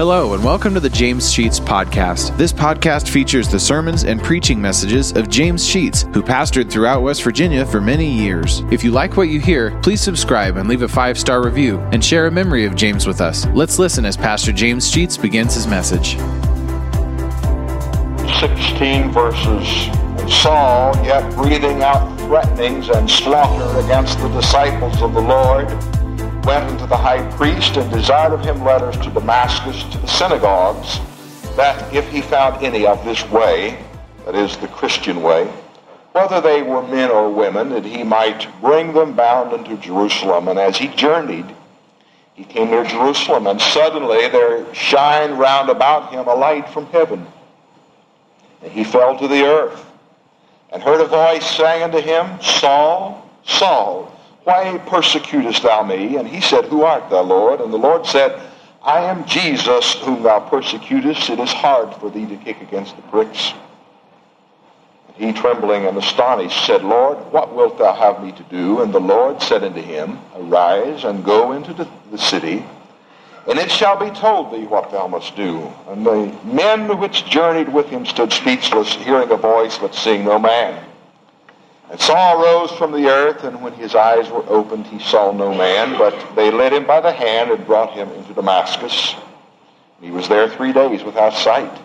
Hello, and welcome to the James Sheets Podcast. This podcast features the sermons and preaching messages of James Sheets, who pastored throughout West Virginia for many years. If you like what you hear, please subscribe and leave a five star review and share a memory of James with us. Let's listen as Pastor James Sheets begins his message. 16 verses. Saul, yet breathing out threatenings and slaughter against the disciples of the Lord, went unto the high priest and desired of him letters to Damascus to the synagogues, that if he found any of this way, that is the Christian way, whether they were men or women, that he might bring them bound into Jerusalem. And as he journeyed, he came near Jerusalem, and suddenly there shined round about him a light from heaven. And he fell to the earth, and heard a voice saying unto him, Saul, Saul, why persecutest thou me? And he said, Who art thou, Lord? And the Lord said, I am Jesus whom thou persecutest. It is hard for thee to kick against the pricks. And he, trembling and astonished, said, Lord, what wilt thou have me to do? And the Lord said unto him, Arise and go into the, the city, and it shall be told thee what thou must do. And the men which journeyed with him stood speechless, hearing a voice, but seeing no man. And Saul rose from the earth, and when his eyes were opened, he saw no man, but they led him by the hand and brought him into Damascus. And he was there three days without sight,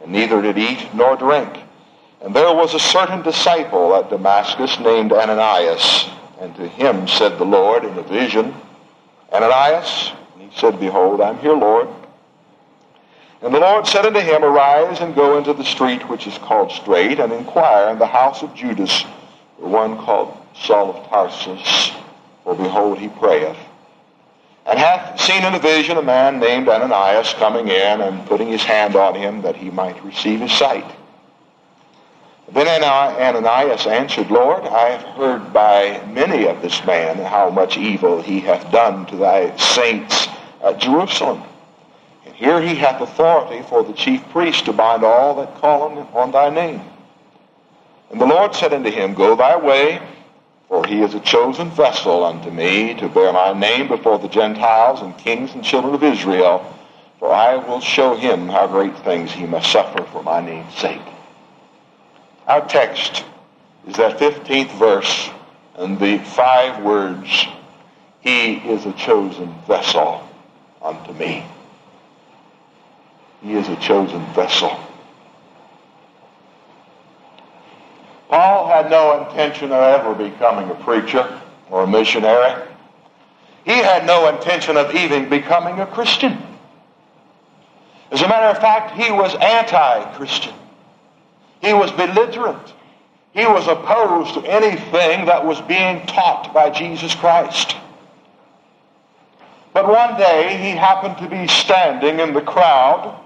and neither did eat nor drink. And there was a certain disciple at Damascus named Ananias, and to him said the Lord in a vision, Ananias? And he said, Behold, I'm here, Lord. And the Lord said unto him, Arise and go into the street which is called Straight, and inquire in the house of Judas one called Saul of Tarsus, for behold, he prayeth, and hath seen in a vision a man named Ananias coming in and putting his hand on him that he might receive his sight. Then Ananias answered, Lord, I have heard by many of this man how much evil he hath done to thy saints at Jerusalem. And here he hath authority for the chief priest to bind all that call on thy name. And the Lord said unto him, Go thy way, for he is a chosen vessel unto me to bear my name before the Gentiles and kings and children of Israel. For I will show him how great things he must suffer for my name's sake. Our text is that 15th verse and the five words, He is a chosen vessel unto me. He is a chosen vessel. Paul had no intention of ever becoming a preacher or a missionary. He had no intention of even becoming a Christian. As a matter of fact, he was anti-Christian. He was belligerent. He was opposed to anything that was being taught by Jesus Christ. But one day he happened to be standing in the crowd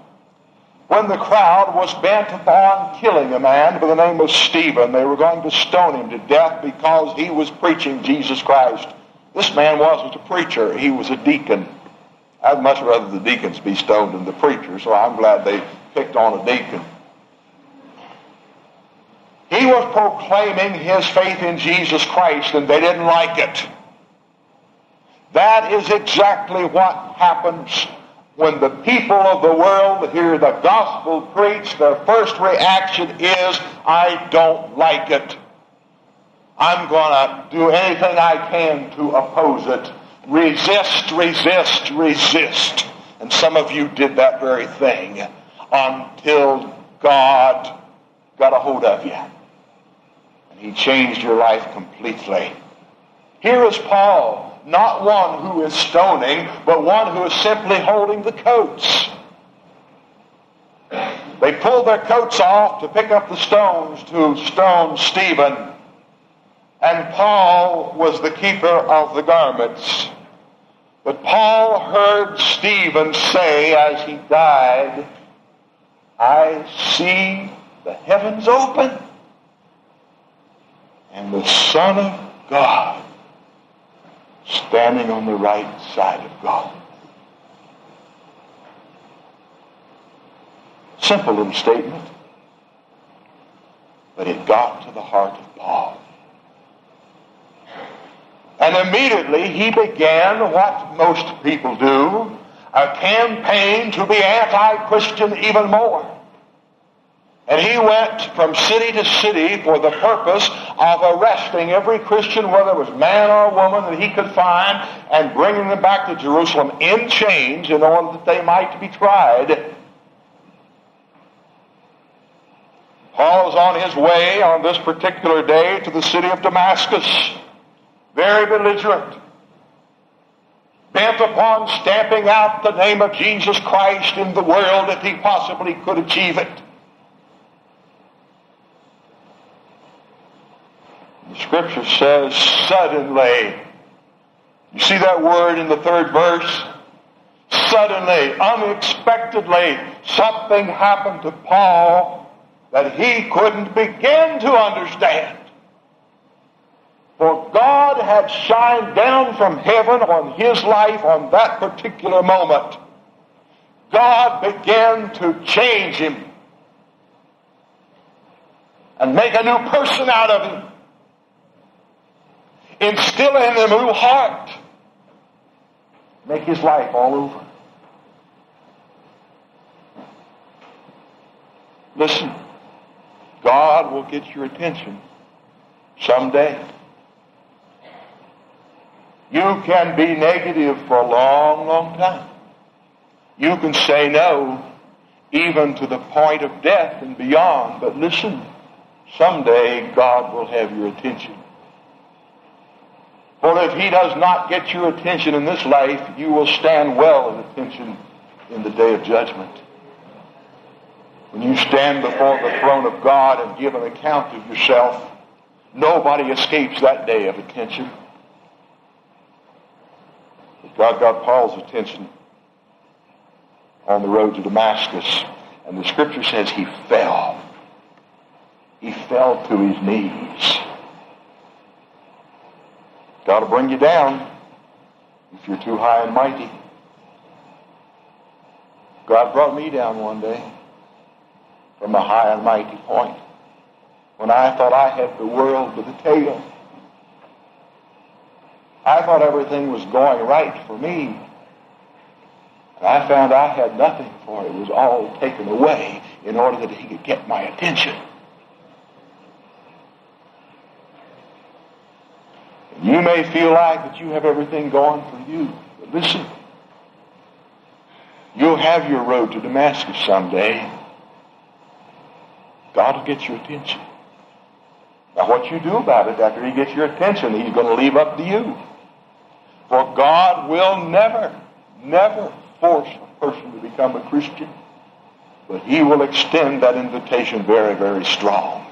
when the crowd was bent upon killing a man by the name of Stephen. They were going to stone him to death because he was preaching Jesus Christ. This man wasn't a preacher, he was a deacon. I'd much rather the deacons be stoned than the preacher, so I'm glad they picked on a deacon. He was proclaiming his faith in Jesus Christ, and they didn't like it. That is exactly what happens when the people of the world hear the gospel preached, their first reaction is, I don't like it. I'm going to do anything I can to oppose it. Resist, resist, resist. And some of you did that very thing until God got a hold of you. And he changed your life completely. Here is Paul not one who is stoning, but one who is simply holding the coats. They pulled their coats off to pick up the stones to stone Stephen. And Paul was the keeper of the garments. But Paul heard Stephen say as he died, I see the heavens open and the Son of God standing on the right side of God. Simple in statement, but it got to the heart of Paul. And immediately he began what most people do. a campaign to be anti-Christian even more. And he went from city to city for the purpose of arresting every Christian, whether it was man or woman, that he could find, and bringing them back to Jerusalem in chains in order that they might be tried. Paul was on his way on this particular day to the city of Damascus, very belligerent, bent upon stamping out the name of Jesus Christ in the world if he possibly could achieve it. The scripture says, suddenly. You see that word in the third verse? Suddenly, unexpectedly, something happened to Paul that he couldn't begin to understand. For God had shined down from heaven on his life on that particular moment. God began to change him and make a new person out of him instill in him a new heart, make his life all over. Listen, God will get your attention someday. You can be negative for a long, long time. You can say no even to the point of death and beyond. But listen, someday God will have your attention. For if he does not get your attention in this life, you will stand well in attention in the day of judgment. When you stand before the throne of God and give an account of yourself, nobody escapes that day of attention. But God got Paul's attention on the road to Damascus, and the scripture says he fell. He fell to his knees. To bring you down if you're too high and mighty. God brought me down one day from a high and mighty point when I thought I had the world with a tail. I thought everything was going right for me. And I found I had nothing for it. It was all taken away in order that he could get my attention. You may feel like that you have everything going for you. But listen, you'll have your road to Damascus someday. God will get your attention. Now, what you do about it after He gets your attention, He's going to leave up to you. For God will never, never force a person to become a Christian, but He will extend that invitation very, very strong.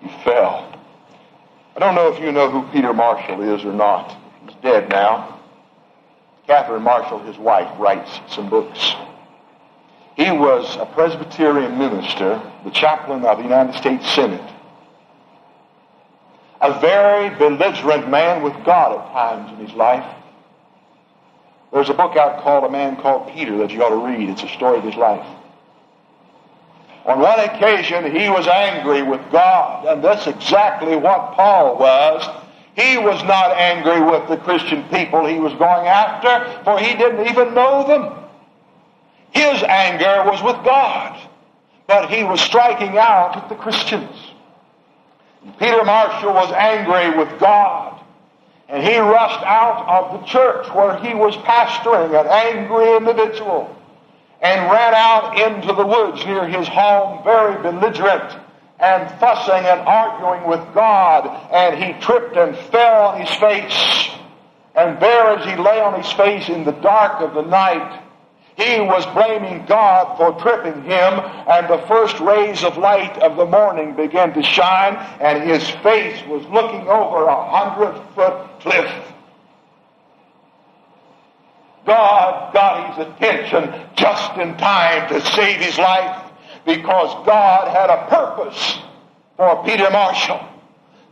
He fell I don't know if you know who Peter Marshall is or not. He's dead now. Catherine Marshall, his wife, writes some books. He was a Presbyterian minister, the chaplain of the United States Senate. A very belligerent man with God at times in his life. There's a book out called A Man Called Peter that you ought to read. It's a story of his life. On one occasion, he was angry with God, and that's exactly what Paul was. He was not angry with the Christian people he was going after, for he didn't even know them. His anger was with God, but he was striking out at the Christians. Peter Marshall was angry with God, and he rushed out of the church where he was pastoring, an angry individual and ran out into the woods near his home, very belligerent and fussing and arguing with God. And he tripped and fell on his face. And there, as he lay on his face in the dark of the night, he was blaming God for tripping him, and the first rays of light of the morning began to shine, and his face was looking over a hundred foot cliff. God got his attention just in time to save his life because God had a purpose for Peter Marshall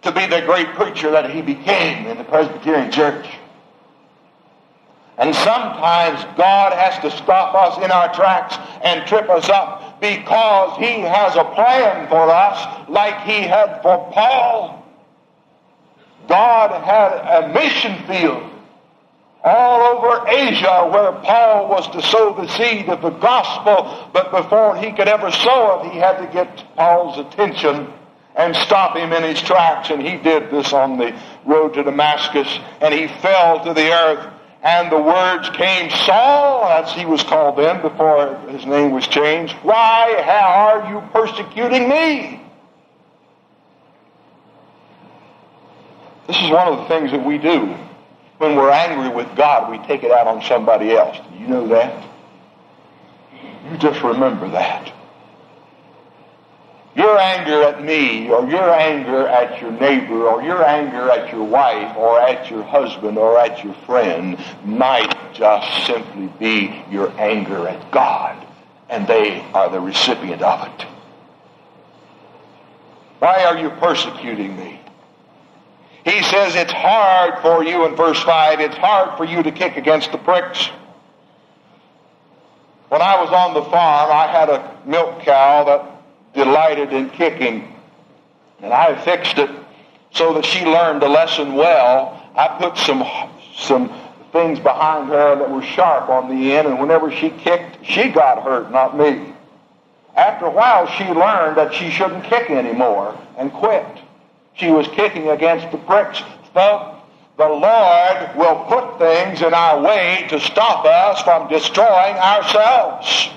to be the great preacher that he became in the Presbyterian Church. And sometimes God has to stop us in our tracks and trip us up because he has a plan for us like he had for Paul. God had a mission field all over Asia where Paul was to sow the seed of the gospel, but before he could ever sow it, he had to get Paul's attention and stop him in his tracks. And he did this on the road to Damascus, and he fell to the earth. And the words came, Saul, as he was called then before his name was changed, why are you persecuting me? This is one of the things that we do. When we're angry with God, we take it out on somebody else. Do you know that? You just remember that. Your anger at me, or your anger at your neighbor, or your anger at your wife, or at your husband, or at your friend might just simply be your anger at God, and they are the recipient of it. Why are you persecuting me? He says it's hard for you in verse 5, it's hard for you to kick against the pricks. When I was on the farm, I had a milk cow that delighted in kicking. And I fixed it so that she learned the lesson well. I put some, some things behind her that were sharp on the end, and whenever she kicked, she got hurt, not me. After a while, she learned that she shouldn't kick anymore and quit. She was kicking against the bricks. The, the Lord will put things in our way to stop us from destroying ourselves.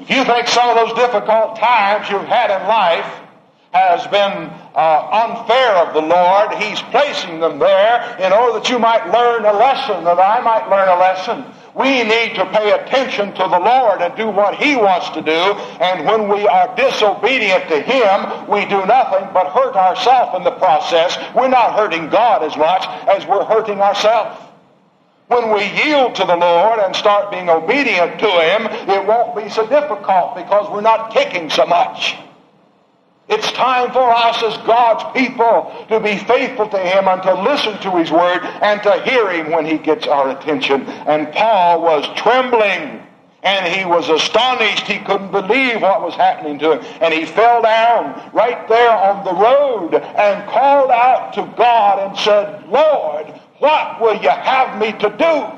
If you think some of those difficult times you've had in life has been uh, unfair of the Lord, He's placing them there in order that you might learn a lesson, that I might learn a lesson. We need to pay attention to the Lord and do what He wants to do. And when we are disobedient to Him, we do nothing but hurt ourselves in the process. We're not hurting God as much as we're hurting ourselves. When we yield to the Lord and start being obedient to Him, it won't be so difficult because we're not kicking so much. It's time for us as God's people to be faithful to Him and to listen to His Word and to hear Him when He gets our attention. And Paul was trembling and he was astonished. He couldn't believe what was happening to him. And he fell down right there on the road and called out to God and said, Lord, what will you have me to do?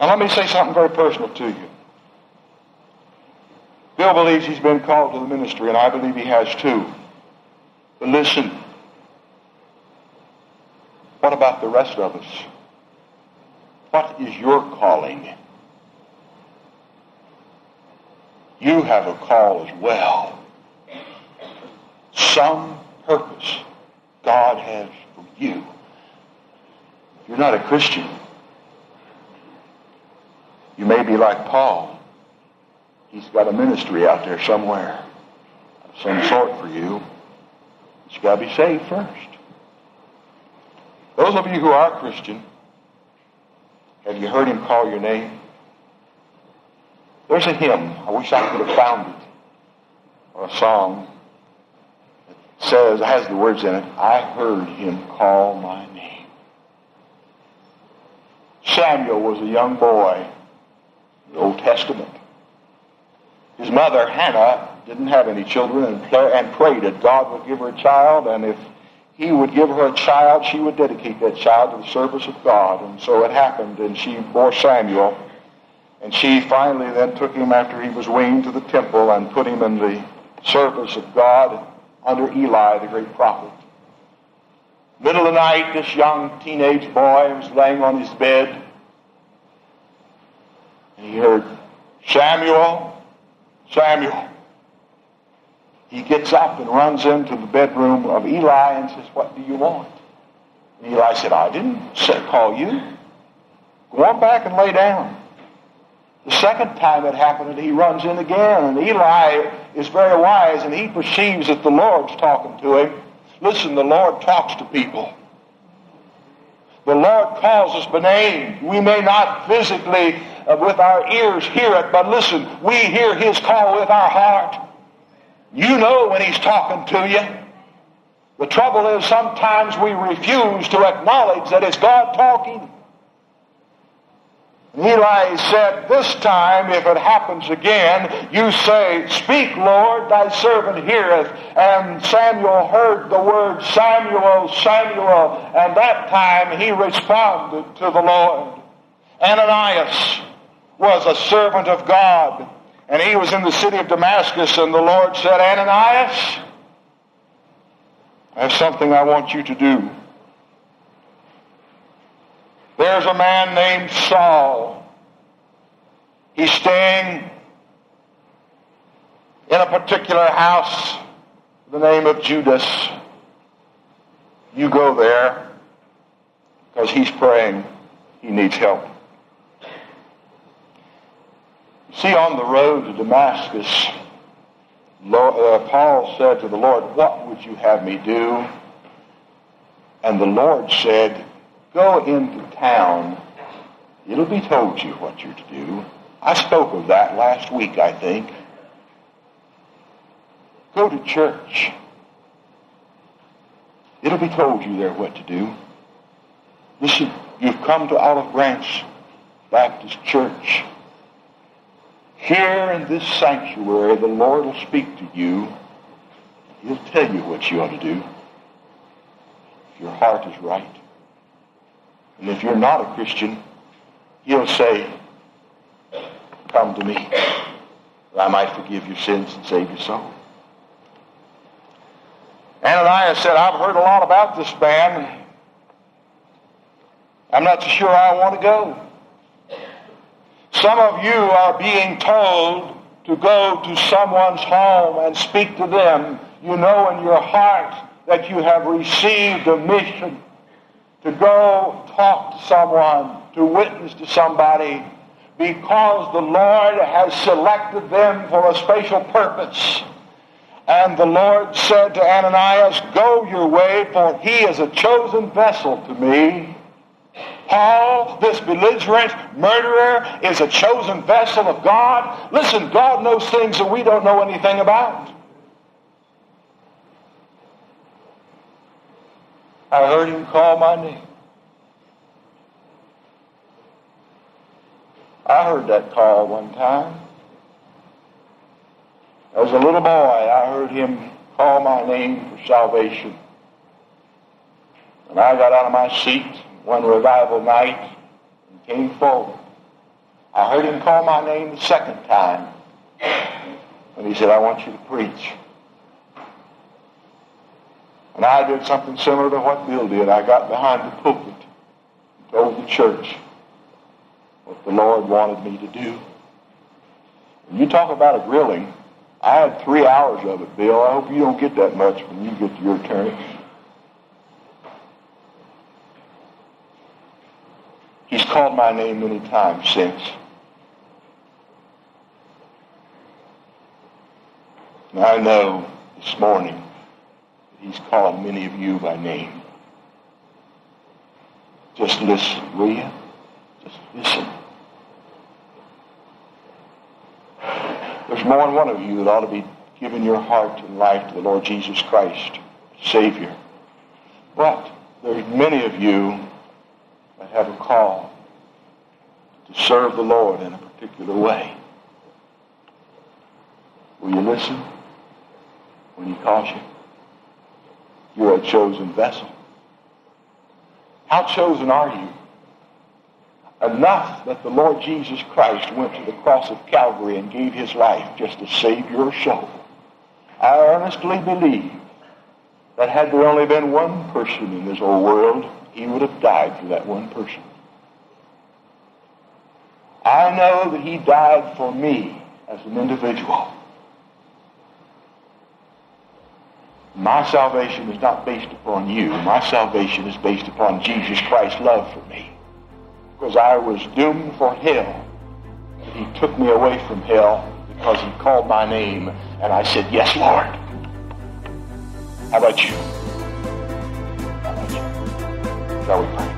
Now let me say something very personal to you. Bill believes he's been called to the ministry, and I believe he has too. But listen, what about the rest of us? What is your calling? You have a call as well. Some purpose God has for you. If you're not a Christian, you may be like Paul. He's got a ministry out there somewhere of some sort for you. But you got to be saved first. Those of you who are Christian, have you heard him call your name? There's a hymn. I wish I could have found it. Or a song that says, has the words in it, I heard him call my name. Samuel was a young boy in the Old Testament. His mother, Hannah, didn't have any children and, and prayed that God would give her a child, and if he would give her a child, she would dedicate that child to the service of God. And so it happened, and she bore Samuel. And she finally then took him after he was weaned to the temple and put him in the service of God under Eli, the great prophet. Middle of the night, this young teenage boy was laying on his bed. And he heard, Samuel, Samuel. He gets up and runs into the bedroom of Eli and says, What do you want? And Eli said, I didn't call you. Go on back and lay down. The second time it happened, he runs in again, and Eli is very wise, and he perceives that the Lord's talking to him. Listen, the Lord talks to people. The Lord calls us by name. We may not physically, with our ears, hear it, but listen, we hear His call with our heart. You know when He's talking to you. The trouble is sometimes we refuse to acknowledge that it's God talking. Eli said, This time, if it happens again, you say, Speak, Lord, thy servant heareth. And Samuel heard the word, Samuel, Samuel. And that time he responded to the Lord. Ananias was a servant of God. And he was in the city of Damascus, and the Lord said, Ananias, I have something I want you to do. There's a man named Saul. He's staying in a particular house, the name of Judas. You go there because he's praying. He needs help. See, on the road to Damascus, uh, Paul said to the Lord, What would you have me do? And the Lord said, Go into town. It'll be told you what you're to do. I spoke of that last week, I think. Go to church. It'll be told you there what to do. Listen, you've come to Olive Branch Baptist Church. Here in this sanctuary, the Lord will speak to you. He'll tell you what you ought to do. If your heart is right. And if you're not a Christian, he'll say, Come to me, that I might forgive your sins and save your soul. Ananias said, I've heard a lot about this man. I'm not so sure I want to go. Some of you are being told to go to someone's home and speak to them. You know in your heart that you have received a mission to go talk to someone, to witness to somebody, because the Lord has selected them for a special purpose. And the Lord said to Ananias, Go your way, for he is a chosen vessel to me. Paul, this belligerent murderer, is a chosen vessel of God. Listen, God knows things that we don't know anything about. I heard him call my name. I heard that call one time. As a little boy, I heard him call my name for salvation. And I got out of my seat one revival night and came forward. I heard him call my name the second time. And he said, I want you to preach. And I did something similar to what Bill did. I got behind the pulpit and told the church what the Lord wanted me to do. When you talk about a grilling, I had three hours of it, Bill. I hope you don't get that much when you get to your turn. He's called my name many times since. And I know this morning that he's calling many of you by name. Just listen, will you? Just listen. There's more than one of you that ought to be giving your heart and life to the Lord Jesus Christ, Savior. But there's many of you that have a call to serve the Lord in a particular way. Will you listen when he calls you? You're a chosen vessel. How chosen are you? Enough that the Lord Jesus Christ went to the cross of Calvary and gave his life just to save your soul. I earnestly believe that had there only been one person in this whole world, he would have died for that one person. I know that he died for me as an individual. My salvation is not based upon you. My salvation is based upon Jesus Christ's love for me because I was doomed for hell. He took me away from hell because he called my name, and I said, Yes, Lord. How about you? How about you? Shall we pray?